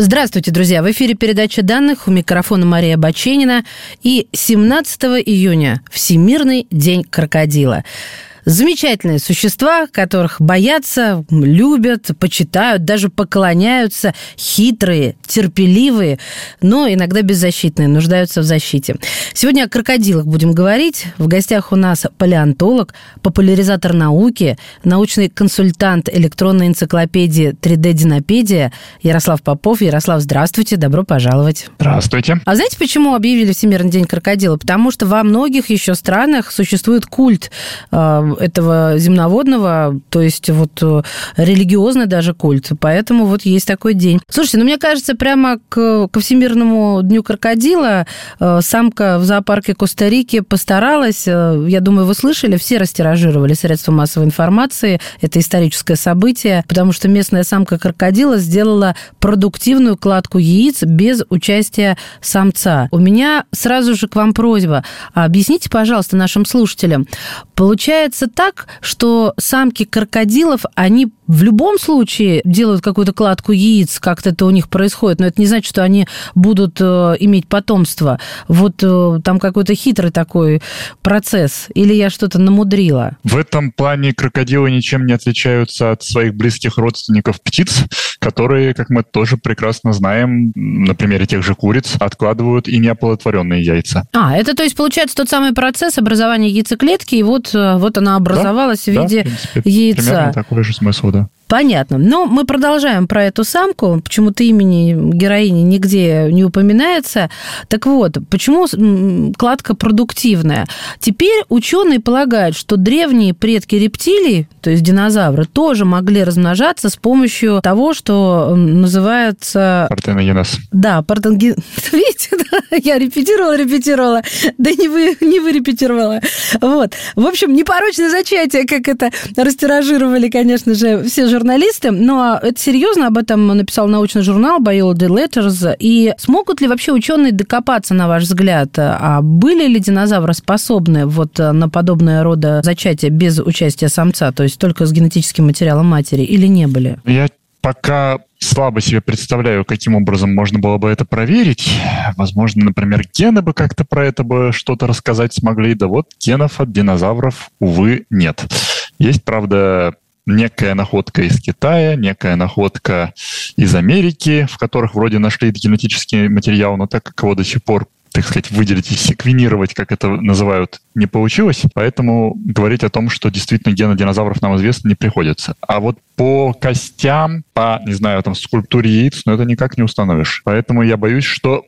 Здравствуйте, друзья! В эфире передача данных у микрофона Мария Баченина. И 17 июня – Всемирный день крокодила. Замечательные существа, которых боятся, любят, почитают, даже поклоняются, хитрые, терпеливые, но иногда беззащитные, нуждаются в защите. Сегодня о крокодилах будем говорить. В гостях у нас палеонтолог, популяризатор науки, научный консультант электронной энциклопедии 3D-динопедия Ярослав Попов. Ярослав, здравствуйте, добро пожаловать. Здравствуйте. А знаете, почему объявили Всемирный день крокодила? Потому что во многих еще странах существует культ э, этого земноводного, то есть вот э, религиозный даже культ. Поэтому вот есть такой день. Слушайте, ну мне кажется, прямо к, ко Всемирному дню крокодила э, самка в зоопарке Коста-Рики постаралась. Э, я думаю, вы слышали, все растиражировали средства массовой информации. Это историческое событие, потому что местная самка крокодила сделала продуктивную кладку яиц без участия самца. У меня сразу же к вам просьба. Объясните, пожалуйста, нашим слушателям. Получается так, что самки крокодилов, они в любом случае делают какую-то кладку яиц, как-то это у них происходит, но это не значит, что они будут э, иметь потомство. Вот э, там какой-то хитрый такой процесс, или я что-то намудрила? В этом плане крокодилы ничем не отличаются от своих близких родственников птиц, которые, как мы тоже прекрасно знаем, на примере тех же куриц, откладывают и неоплодотворенные яйца. А, это то есть получается тот самый процесс образования яйцеклетки, и вот, э, вот она образовалась да, в виде да, в принципе, яйца. Примерно такой же смысл, да. Понятно. Но мы продолжаем про эту самку. Почему-то имени героини нигде не упоминается. Так вот, почему кладка продуктивная? Теперь ученые полагают, что древние предки рептилий, то есть динозавры, тоже могли размножаться с помощью того, что называется... Партеногенез. Да, партеногенез. Видите, да? я репетировала, репетировала. Да не вы, не вы репетировала. Вот. В общем, непорочное зачатие, как это растиражировали, конечно же, все же журналисты, но это серьезно, об этом написал научный журнал Biology Letters. И смогут ли вообще ученые докопаться, на ваш взгляд, а были ли динозавры способны вот на подобное рода зачатие без участия самца, то есть только с генетическим материалом матери, или не были? Я пока слабо себе представляю, каким образом можно было бы это проверить. Возможно, например, гены бы как-то про это бы что-то рассказать смогли. Да вот генов от динозавров, увы, нет. Есть, правда, некая находка из Китая, некая находка из Америки, в которых вроде нашли генетический материал, но так как его до сих пор так сказать, выделить и секвенировать, как это называют, не получилось. Поэтому говорить о том, что действительно гены динозавров нам известны, не приходится. А вот по костям, по, не знаю, там, скульптуре яиц, ну, это никак не установишь. Поэтому я боюсь, что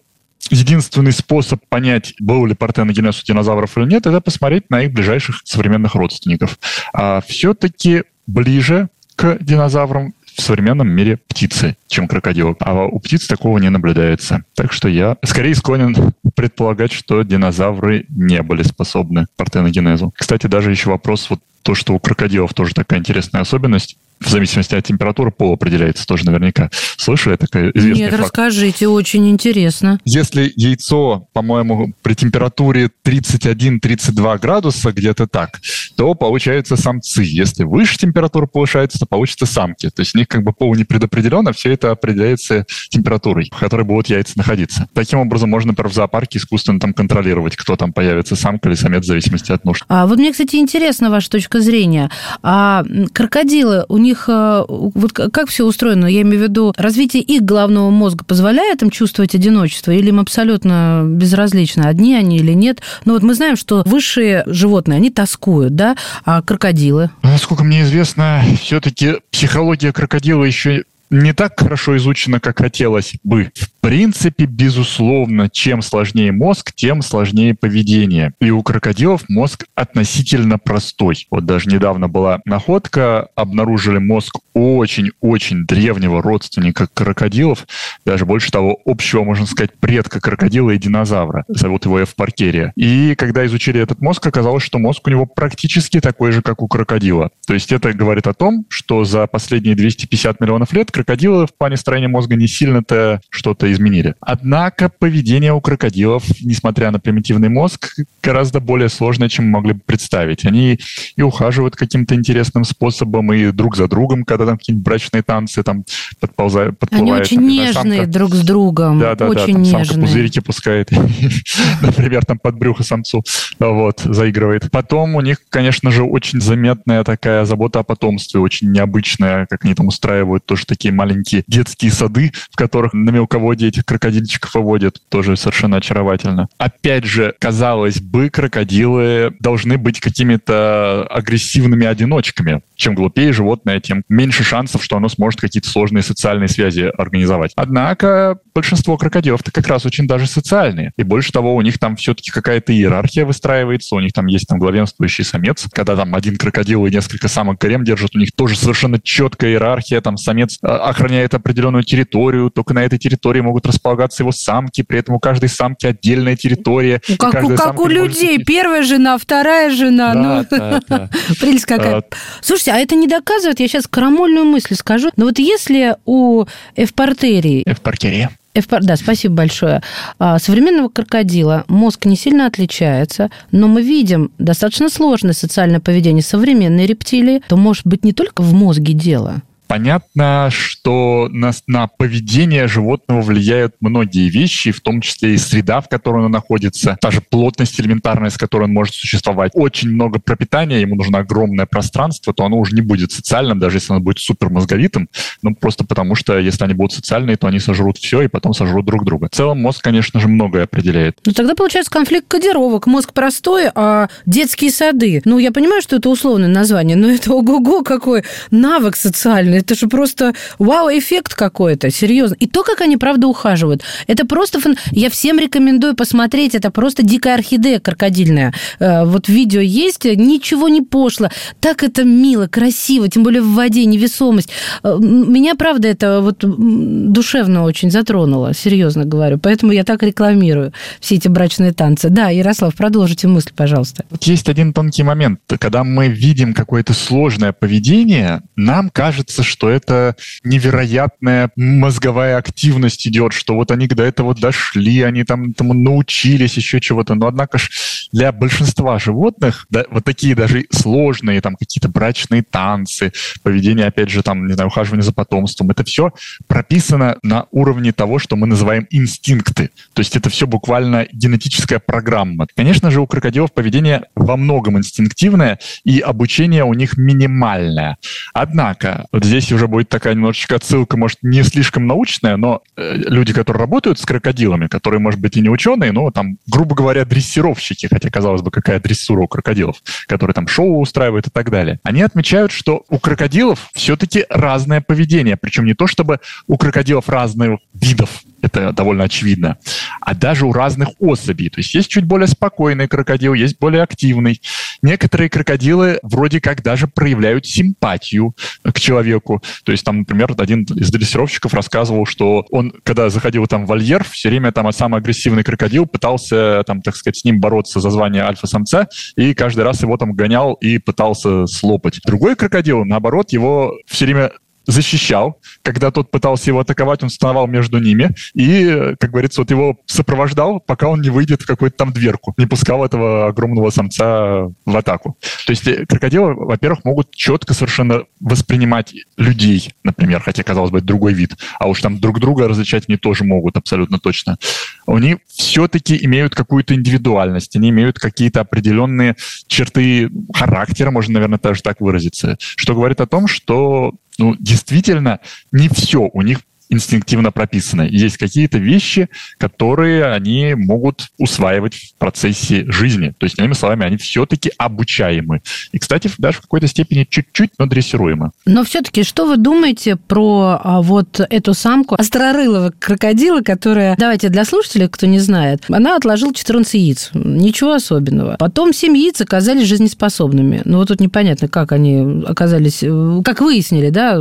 единственный способ понять, был ли партеногенез у динозавров или нет, это посмотреть на их ближайших современных родственников. А все-таки ближе к динозаврам в современном мире птицы, чем крокодилы. А у птиц такого не наблюдается. Так что я скорее склонен предполагать, что динозавры не были способны к партеногенезу. Кстати, даже еще вопрос, вот то, что у крокодилов тоже такая интересная особенность в зависимости от температуры пол определяется тоже наверняка. Слышали такая известная Нет, факт? расскажите, очень интересно. Если яйцо, по-моему, при температуре 31-32 градуса, где-то так, то получаются самцы. Если выше температура повышается, то получатся самки. То есть у них как бы пол не предопределен, а все это определяется температурой, в которой будут яйца находиться. Таким образом, можно, например, в зоопарке искусственно там контролировать, кто там появится, самка или самец, в зависимости от нужд. А вот мне, кстати, интересна ваша точка зрения. А крокодилы, у них них э, вот как все устроено? Я имею в виду, развитие их головного мозга позволяет им чувствовать одиночество или им абсолютно безразлично, одни они или нет? Но вот мы знаем, что высшие животные, они тоскуют, да, а крокодилы? Насколько мне известно, все-таки психология крокодила еще не так хорошо изучена, как хотелось бы. В принципе, безусловно, чем сложнее мозг, тем сложнее поведение. И у крокодилов мозг относительно простой. Вот даже недавно была находка, обнаружили мозг очень-очень древнего родственника крокодилов, даже больше того, общего, можно сказать, предка крокодила и динозавра. Зовут его Эвпаркерия. И когда изучили этот мозг, оказалось, что мозг у него практически такой же, как у крокодила. То есть это говорит о том, что за последние 250 миллионов лет крокодилы в плане строения мозга не сильно-то что-то изменили. Однако поведение у крокодилов, несмотря на примитивный мозг, гораздо более сложное, чем мы могли бы представить. Они и ухаживают каким-то интересным способом, и друг за другом, когда там какие-нибудь брачные танцы там подползают, подплывают. Они очень нежные самка, друг с другом. Да, да, очень да. Там нежные. самка пузырики пускает, например, там под брюхо самцу, вот, заигрывает. Потом у них, конечно же, очень заметная такая забота о потомстве, очень необычная, как они там устраивают тоже такие маленькие детские сады, в которых на мелководье этих крокодильчиков выводят, тоже совершенно очаровательно. Опять же, казалось бы, крокодилы должны быть какими-то агрессивными одиночками. Чем глупее животное, тем меньше шансов, что оно сможет какие-то сложные социальные связи организовать. Однако большинство крокодилов-то как раз очень даже социальные. И больше того, у них там все-таки какая-то иерархия выстраивается, у них там есть там главенствующий самец. Когда там один крокодил и несколько самок гарем держат, у них тоже совершенно четкая иерархия, там самец а, охраняет определенную территорию, только на этой территории могут располагаться его самки, при этом у каждой самки отдельная территория. Ну, как, у, как у людей, может... первая жена, вторая жена. Да, ну, да, да. Прелесть какая. А... Слушайте, а это не доказывает, я сейчас карамольную мысль скажу, но вот если у эвпартерии... Эвпаркерии. Эвпар... Да, спасибо большое. А, современного крокодила мозг не сильно отличается, но мы видим достаточно сложное социальное поведение современной рептилии, то может быть не только в мозге дело. Понятно, что на, на поведение животного влияют многие вещи, в том числе и среда, в которой он находится, та же плотность элементарная, с которой он может существовать. Очень много пропитания, ему нужно огромное пространство, то оно уже не будет социальным, даже если оно будет супермозговитым, ну просто потому что если они будут социальные, то они сожрут все и потом сожрут друг друга. В целом мозг, конечно же, многое определяет. Ну тогда получается конфликт кодировок. Мозг простой, а детские сады. Ну я понимаю, что это условное название, но это ого-го какой навык социальный это же просто вау-эффект какой-то, серьезно. И то, как они, правда, ухаживают. Это просто... Фан... Я всем рекомендую посмотреть. Это просто дикая орхидея крокодильная. Э, вот видео есть, ничего не пошло. Так это мило, красиво, тем более в воде, невесомость. Э, меня, правда, это вот душевно очень затронуло, серьезно говорю. Поэтому я так рекламирую все эти брачные танцы. Да, Ярослав, продолжите мысль, пожалуйста. Есть один тонкий момент. Когда мы видим какое-то сложное поведение, нам кажется, что это невероятная мозговая активность идет, что вот они до этого дошли, они там, там научились еще чего-то. Но однако ж для большинства животных да, вот такие даже сложные там какие-то брачные танцы, поведение, опять же, там, не знаю, ухаживание за потомством, это все прописано на уровне того, что мы называем инстинкты. То есть это все буквально генетическая программа. Конечно же, у крокодилов поведение во многом инстинктивное, и обучение у них минимальное. Однако, вот здесь здесь уже будет такая немножечко отсылка, может, не слишком научная, но э, люди, которые работают с крокодилами, которые, может быть, и не ученые, но там, грубо говоря, дрессировщики, хотя, казалось бы, какая дрессура у крокодилов, которые там шоу устраивают и так далее, они отмечают, что у крокодилов все-таки разное поведение. Причем не то, чтобы у крокодилов разных видов это довольно очевидно, а даже у разных особей. То есть есть чуть более спокойный крокодил, есть более активный. Некоторые крокодилы вроде как даже проявляют симпатию к человеку. То есть там, например, один из дрессировщиков рассказывал, что он, когда заходил там в вольер, все время там самый агрессивный крокодил пытался, там, так сказать, с ним бороться за звание альфа-самца, и каждый раз его там гонял и пытался слопать. Другой крокодил, наоборот, его все время защищал. Когда тот пытался его атаковать, он вставал между ними и, как говорится, вот его сопровождал, пока он не выйдет в какую-то там дверку, не пускал этого огромного самца в атаку. То есть э, крокодилы, во-первых, могут четко совершенно воспринимать людей, например, хотя, казалось бы, это другой вид, а уж там друг друга различать они тоже могут абсолютно точно. Они все-таки имеют какую-то индивидуальность, они имеют какие-то определенные черты характера, можно, наверное, даже так выразиться, что говорит о том, что ну, действительно, не все у них инстинктивно прописаны. Есть какие-то вещи, которые они могут усваивать в процессе жизни. То есть, иными словами, они все-таки обучаемы. И, кстати, даже в какой-то степени чуть-чуть, но дрессируемы. Но все-таки, что вы думаете про а, вот эту самку острорылого крокодила, которая, давайте для слушателей, кто не знает, она отложила 14 яиц. Ничего особенного. Потом 7 яиц оказались жизнеспособными. Ну, вот тут непонятно, как они оказались, э, как выяснили, да,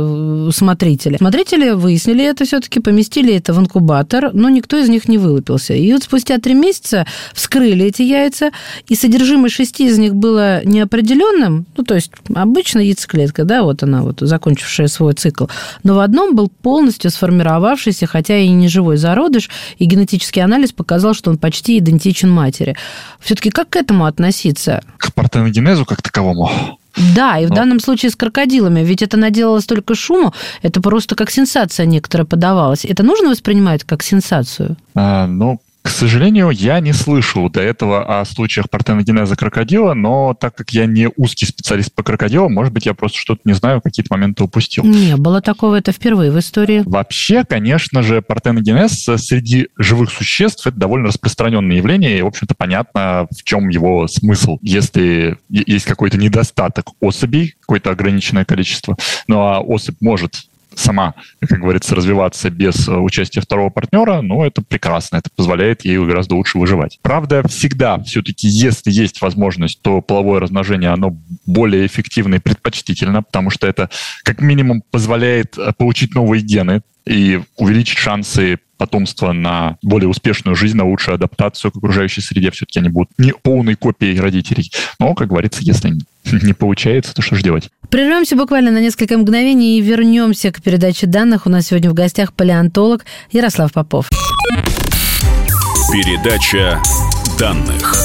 смотрители. Смотрители выяснили это все-таки, поместили это в инкубатор, но никто из них не вылупился. И вот спустя три месяца вскрыли эти яйца, и содержимое шести из них было неопределенным, ну, то есть обычно яйцеклетка, да, вот она вот, закончившая свой цикл, но в одном был полностью сформировавшийся, хотя и не живой зародыш, и генетический анализ показал, что он почти идентичен матери. Все-таки как к этому относиться? К партеногенезу как таковому? Да, и в Но... данном случае с крокодилами, ведь это наделало столько шуму, это просто как сенсация некоторая подавалась. Это нужно воспринимать как сенсацию? А, ну, к сожалению, я не слышал до этого о случаях партеногенеза крокодила, но так как я не узкий специалист по крокодилам, может быть, я просто что-то не знаю, какие-то моменты упустил. Не было такого, это впервые в истории. Вообще, конечно же, партеногенез среди живых существ это довольно распространенное явление, и, в общем-то, понятно, в чем его смысл. Если есть какой-то недостаток особей, какое-то ограниченное количество, ну а особь может сама, как говорится, развиваться без э, участия второго партнера, ну, это прекрасно, это позволяет ей гораздо лучше выживать. Правда, всегда все-таки, если есть возможность, то половое размножение, оно более эффективно и предпочтительно, потому что это как минимум позволяет э, получить новые гены, и увеличить шансы потомства на более успешную жизнь, на лучшую адаптацию к окружающей среде. Все-таки они будут не полной копией родителей. Но, как говорится, если не получается, то что же делать? Прервемся буквально на несколько мгновений и вернемся к передаче данных. У нас сегодня в гостях палеонтолог Ярослав Попов. Передача данных.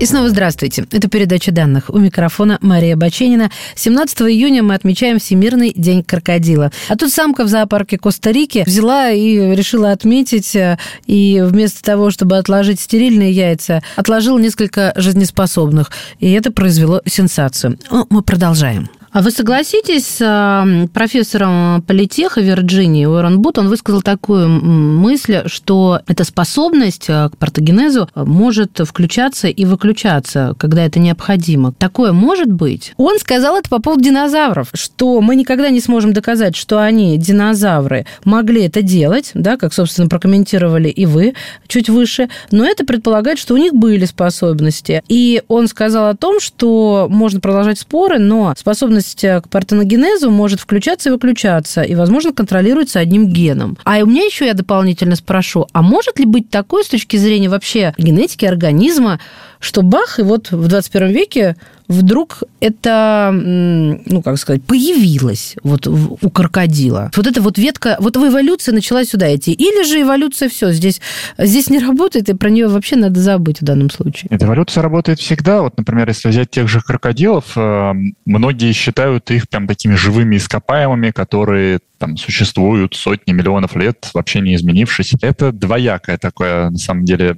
И снова здравствуйте. Это передача данных. У микрофона Мария Баченина. 17 июня мы отмечаем Всемирный день крокодила. А тут самка в зоопарке Коста-Рики взяла и решила отметить, э, и вместо того, чтобы отложить стерильные яйца, отложила несколько жизнеспособных. И это произвело сенсацию. Ну, мы продолжаем. А вы согласитесь с профессором политеха Вирджинии Уоррен Бут, он высказал такую мысль, что эта способность а, к партогенезу может включаться и выключаться, когда это необходимо. Такое может быть? Он сказал это по поводу динозавров, что мы никогда не сможем доказать, что они, динозавры, могли это делать, да, как, собственно, прокомментировали и вы чуть выше, но это предполагает, что у них были способности. И он сказал о том, что можно продолжать споры, но способность способность э, к партеногенезу может включаться и выключаться, и, возможно, контролируется одним геном. А у меня еще я дополнительно спрошу, а может ли быть такое с точки зрения вообще генетики организма, что бах, и вот в 21 веке вдруг это, ну, как сказать, появилось вот у крокодила. Вот эта вот ветка, вот эволюция начала сюда идти. Или же эволюция все, здесь, здесь не работает, и про нее вообще надо забыть в данном случае. Эта эволюция работает всегда. Вот, например, если взять тех же крокодилов, э, многие считают их прям такими живыми ископаемыми, которые там существуют сотни миллионов лет, вообще не изменившись. Это двоякое такое, на самом деле,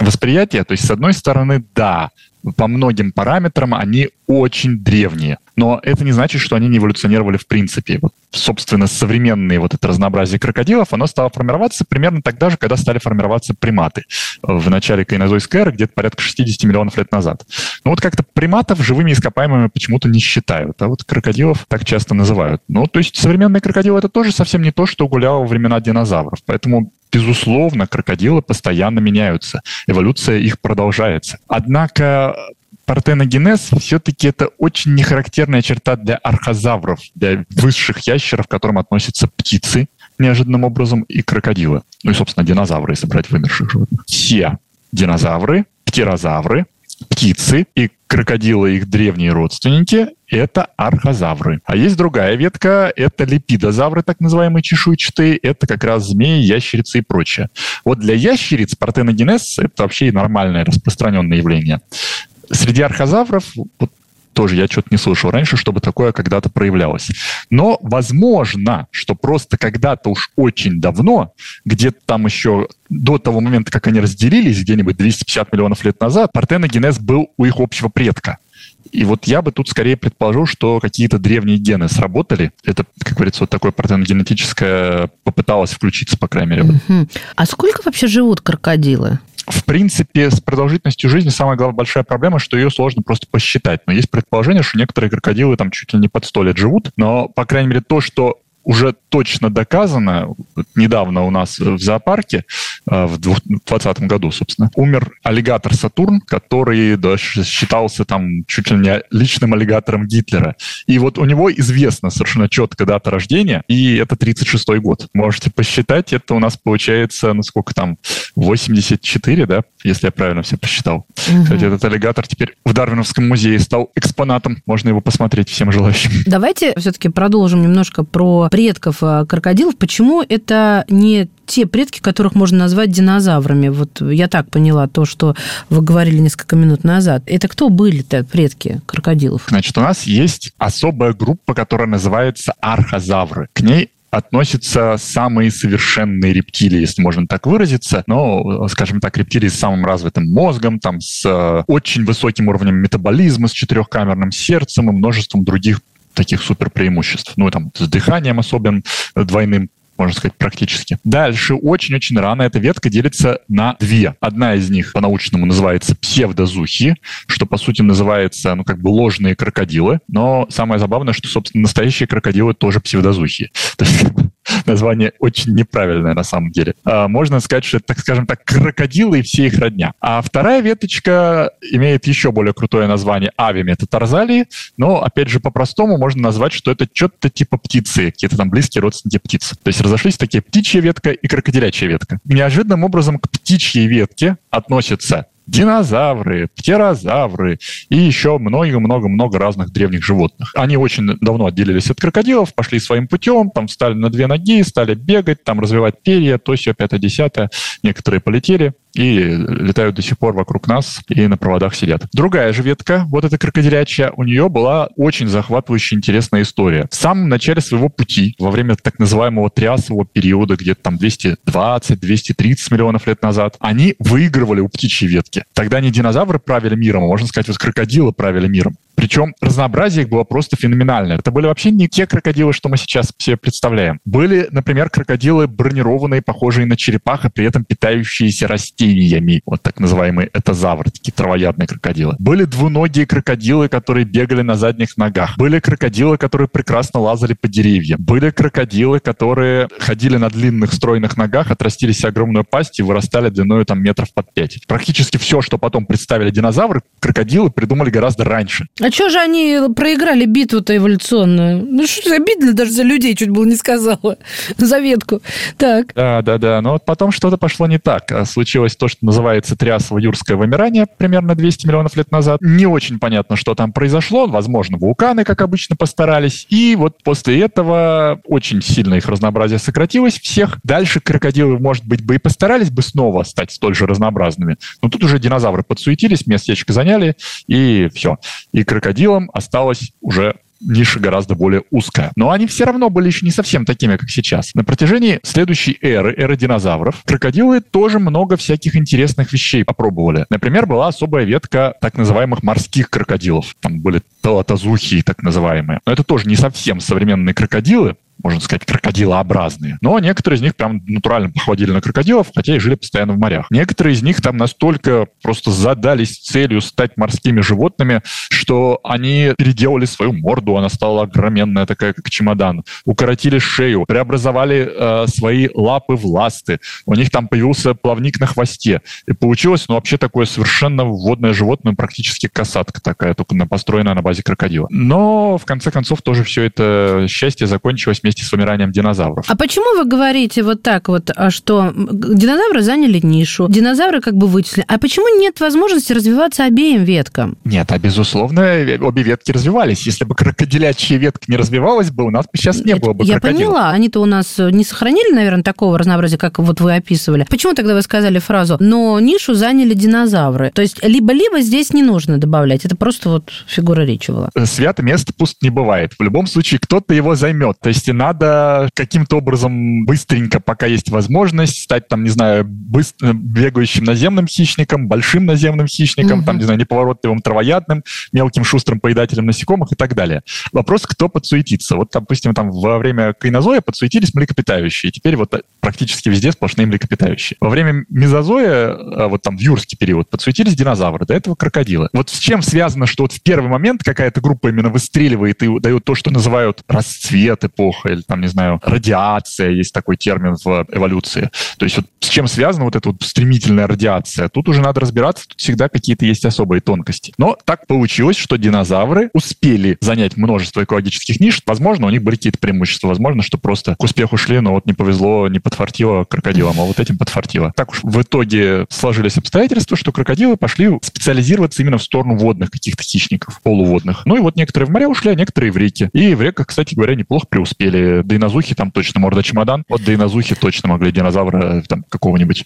восприятие. То есть, с одной стороны, да, по многим параметрам они очень древние. Но это не значит, что они не эволюционировали в принципе. Вот, собственно, современные вот это разнообразие крокодилов, оно стало формироваться примерно тогда же, когда стали формироваться приматы. В начале кайнозойской эры, где-то порядка 60 миллионов лет назад. Но вот как-то приматов живыми ископаемыми почему-то не считают, а вот крокодилов так часто называют. Ну, то есть современные крокодилы это тоже совсем не то, что гуляло во времена динозавров. Поэтому безусловно, крокодилы постоянно меняются. Эволюция их продолжается. Однако партеногенез все-таки это очень нехарактерная черта для архозавров, для высших ящеров, к которым относятся птицы неожиданным образом и крокодилы. Ну и, собственно, динозавры, если брать вымерших животных. Все динозавры, птерозавры, птицы и крокодилы, их древние родственники, это архозавры. А есть другая ветка, это липидозавры, так называемые чешуйчатые, это как раз змеи, ящерицы и прочее. Вот для ящериц партеногенез – это вообще нормальное распространенное явление. Среди архозавров, вот тоже я что-то не слышал раньше, чтобы такое когда-то проявлялось. Но возможно, что просто когда-то уж очень давно, где-то там еще до того момента, как они разделились, где-нибудь 250 миллионов лет назад, партеногенез был у их общего предка. И вот я бы тут скорее предположил, что какие-то древние гены сработали. Это, как говорится, вот такое партеногенетическое попыталось включиться, по крайней мере. Угу. А сколько вообще живут крокодилы? В принципе, с продолжительностью жизни самая главная большая проблема, что ее сложно просто посчитать. Но есть предположение, что некоторые крокодилы там чуть ли не под сто лет живут. Но, по крайней мере, то, что уже точно доказано, недавно у нас в зоопарке, э, в 2020 году, собственно, умер аллигатор Сатурн, который считался там чуть ли не личным аллигатором Гитлера. И вот у него известна совершенно четко дата рождения, и это 36-й год. Можете посчитать, это у нас получается, ну сколько там, 84, да, если я правильно все посчитал. Угу. Кстати, этот аллигатор теперь в Дарвиновском музее стал экспонатом, можно его посмотреть всем желающим. Давайте все-таки продолжим немножко про предков э, крокодилов. Почему это не те предки, которых можно назвать динозаврами? Вот я так поняла то, что вы говорили несколько минут назад. Это кто были-то предки крокодилов? Значит, у нас есть особая группа, которая называется архозавры. К ней относятся самые совершенные рептилии, если можно так выразиться. Но, скажем так, рептилии с самым развитым мозгом, там, с э, очень высоким уровнем метаболизма, с четырехкамерным сердцем и множеством других таких супер преимуществ. Ну, там, с дыханием особенным, э, двойным, можно сказать, практически. Дальше очень-очень рано эта ветка делится на две. Одна из них по-научному называется псевдозухи, что, по сути, называется, ну, как бы ложные крокодилы. Но самое забавное, что, собственно, настоящие крокодилы тоже псевдозухи. То есть, название очень неправильное на самом деле. А, можно сказать, что это, так скажем так, крокодилы и все их родня. А вторая веточка имеет еще более крутое название авиметатарзалии, но, опять же, по-простому можно назвать, что это что-то типа птицы, какие-то там близкие родственники птиц. То есть разошлись такие птичья ветка и крокодилячья ветка. Неожиданным образом к птичьей ветке относятся динозавры, птерозавры и еще много-много-много разных древних животных. Они очень давно отделились от крокодилов, пошли своим путем, там встали на две ноги, стали бегать, там развивать перья, то все, пятое, десятое. Некоторые полетели и летают до сих пор вокруг нас и на проводах сидят. Другая же ветка, вот эта крокодилячья, у нее была очень захватывающая интересная история. В самом начале своего пути, во время так называемого триасового периода, где-то там 220-230 миллионов лет назад, они выигрывали у птичьей ветки. Тогда не динозавры правили миром, а можно сказать, вот крокодилы правили миром. Причем разнообразие их было просто феноменальное. Это были вообще не те крокодилы, что мы сейчас себе представляем. Были, например, крокодилы бронированные, похожие на черепах, а при этом питающиеся растениями. Вот так называемые этозавры, такие травоядные крокодилы. Были двуногие крокодилы, которые бегали на задних ногах. Были крокодилы, которые прекрасно лазали по деревьям. Были крокодилы, которые ходили на длинных стройных ногах, отрастили себе огромную пасть и вырастали длиной там метров под пять. Практически все, что потом представили динозавры, крокодилы придумали гораздо раньше. А что же они проиграли битву-то эволюционную? Ну, что за обидно даже за людей, чуть было не сказала. За ветку. Так. Да, да, да. Но вот потом что-то пошло не так. А случилось то, что называется триасово-юрское вымирание примерно 200 миллионов лет назад. Не очень понятно, что там произошло. Возможно, вулканы, как обычно, постарались. И вот после этого очень сильно их разнообразие сократилось всех. Дальше крокодилы, может быть, бы и постарались бы снова стать столь же разнообразными. Но тут уже динозавры подсуетились, местечко заняли, и все. И крокодилам осталось уже ниша гораздо более узкая. Но они все равно были еще не совсем такими, как сейчас. На протяжении следующей эры, эры динозавров, крокодилы тоже много всяких интересных вещей попробовали. Например, была особая ветка так называемых морских крокодилов. Там были талатозухи, так называемые. Но это тоже не совсем современные крокодилы, можно сказать, крокодилообразные. Но некоторые из них прям натурально походили на крокодилов, хотя и жили постоянно в морях. Некоторые из них там настолько просто задались целью стать морскими животными, что они переделали свою морду, она стала огроменная такая, как чемодан. Укоротили шею, преобразовали э, свои лапы в ласты. У них там появился плавник на хвосте. И получилось, ну, вообще такое совершенно водное животное, практически касатка такая, только построенная на базе крокодила. Но, в конце концов, тоже все это счастье закончилось вместе с вымиранием динозавров. А почему вы говорите вот так вот, а что динозавры заняли нишу, динозавры как бы вычислили, а почему нет возможности развиваться обеим веткам? Нет, а безусловно, обе ветки развивались. Если бы крокодилячья ветка не развивалась бы, у нас бы сейчас не было бы Я поняла, они-то у нас не сохранили, наверное, такого разнообразия, как вот вы описывали. Почему тогда вы сказали фразу «но нишу заняли динозавры»? То есть либо-либо здесь не нужно добавлять, это просто вот фигура речи была. Свято место пуст не бывает. В любом случае кто-то его займет. То есть надо каким-то образом быстренько, пока есть возможность, стать там, не знаю, быстро бегающим наземным хищником, большим наземным хищником, угу. там, не знаю, неповоротливым травоядным, мелким шустрым поедателем насекомых и так далее. Вопрос, кто подсуетится. Вот, допустим, там во время кайнозоя подсуетились млекопитающие. Теперь вот практически везде сплошные млекопитающие. Во время мезозоя, а, вот там в юрский период, подсуетились динозавры, до этого крокодилы. Вот с чем связано, что вот в первый момент какая-то группа именно выстреливает и дает то, что называют расцвет эпоха, или там, не знаю, радиация, есть такой термин в эволюции. То есть вот с чем связана вот эта вот стремительная радиация? Тут уже надо разбираться, тут всегда какие-то есть особые тонкости. Но так получилось, что динозавры успели занять множество экологических ниш. Возможно, у них были какие-то преимущества. Возможно, что просто к успеху шли, но вот не повезло, не подфартило крокодилам, а вот этим подфартило. Так уж в итоге сложились обстоятельства, что крокодилы пошли специализироваться именно в сторону водных каких-то хищников, полуводных. Ну и вот некоторые в моря ушли, а некоторые в реки. И в реках, кстати говоря, неплохо преуспели. Дайнозухи там точно морда чемодан. Вот дайнозухи точно могли динозавра там какого-нибудь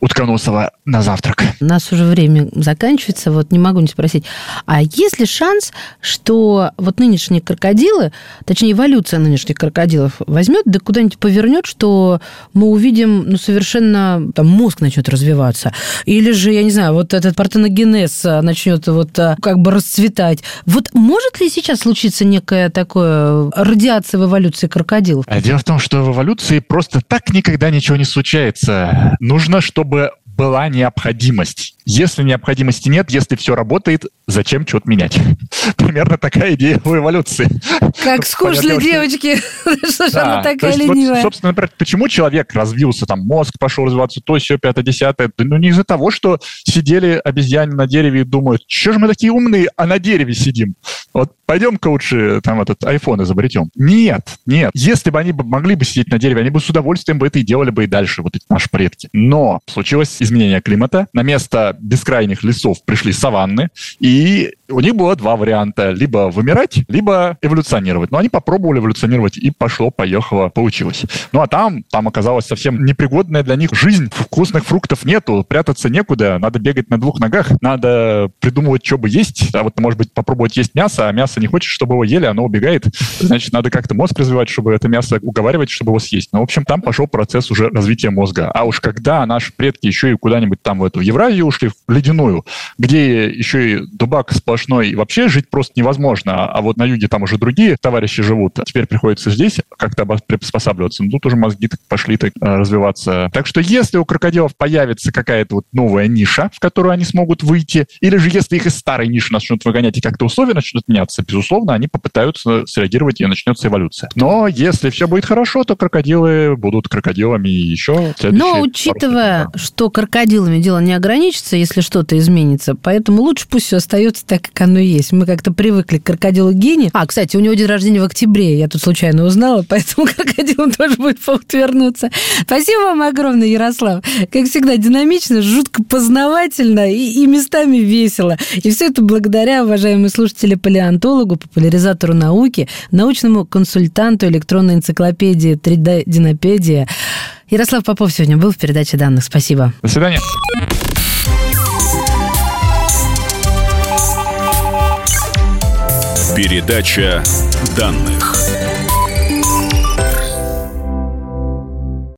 утконосого на завтрак. У нас уже время заканчивается, вот не могу не спросить. А есть ли шанс, что вот нынешние крокодилы, точнее эволюция нынешних крокодилов возьмет, да куда-нибудь повернет, что мы увидим, ну, совершенно, там, мозг начнет развиваться. Или же, я не знаю, вот этот партеногенез а, начнет вот а, как бы расцветать. Вот может ли сейчас случиться некая такая радиация в эволюции крокодилов? А дело в том, что в эволюции просто так никогда ничего не случается. Нужно, чтобы была необходимость. Если необходимости нет, если все работает, зачем что-то менять? Примерно такая идея у эволюции. Как скучно, девочки. Что же она такая ленивая? Собственно, например, почему человек развился, там, мозг пошел развиваться, то, все, пятое, десятое? Ну, не из-за того, что сидели обезьяны на дереве и думают, что же мы такие умные, а на дереве сидим? Вот пойдем-ка лучше там этот iPhone изобретем. Нет, нет. Если бы они могли бы сидеть на дереве, они бы с удовольствием бы это и делали бы и дальше, вот эти наши предки. Но случилось изменение климата. На место бескрайних лесов пришли саванны, и у них было два варианта. Либо вымирать, либо эволюционировать. Но они попробовали эволюционировать, и пошло-поехало, получилось. Ну а там, там оказалась совсем непригодная для них жизнь. Вкусных фруктов нету, прятаться некуда, надо бегать на двух ногах, надо придумывать, что бы есть. А вот, может быть, попробовать есть мясо, а мясо не хочет, чтобы его ели, оно убегает. Значит, надо как-то мозг развивать, чтобы это мясо уговаривать, чтобы его съесть. Ну, в общем, там пошел процесс уже развития мозга. А уж когда наши предки еще и куда-нибудь там в эту Евразию ушли, в ледяную, где еще и дубак сплошной, и вообще жить просто невозможно. А вот на юге там уже другие товарищи живут. А теперь приходится здесь как-то приспосабливаться. Но тут уже мозги так пошли так, э, развиваться. Так что если у крокодилов появится какая-то вот новая ниша, в которую они смогут выйти, или же если их из старой ниши начнут выгонять и как-то условия начнут меняться, безусловно, они попытаются среагировать и начнется эволюция. Но если все будет хорошо, то крокодилы будут крокодилами еще Но учитывая, что крокодилами дело не ограничится, если что-то изменится, поэтому лучше пусть все остается так, как оно есть. Мы как-то привыкли к крокодилу Гене. А, кстати, у него день рождения в октябре, я тут случайно узнала, поэтому крокодилу тоже будет повод вернуться. Спасибо вам огромное, Ярослав. Как всегда, динамично, жутко познавательно и, и местами весело. И все это благодаря, уважаемые слушатели, палеонтологу, популяризатору науки, научному консультанту электронной энциклопедии 3D Динопедия. Ярослав Попов сегодня был в передаче данных. Спасибо. До свидания. Передача данных.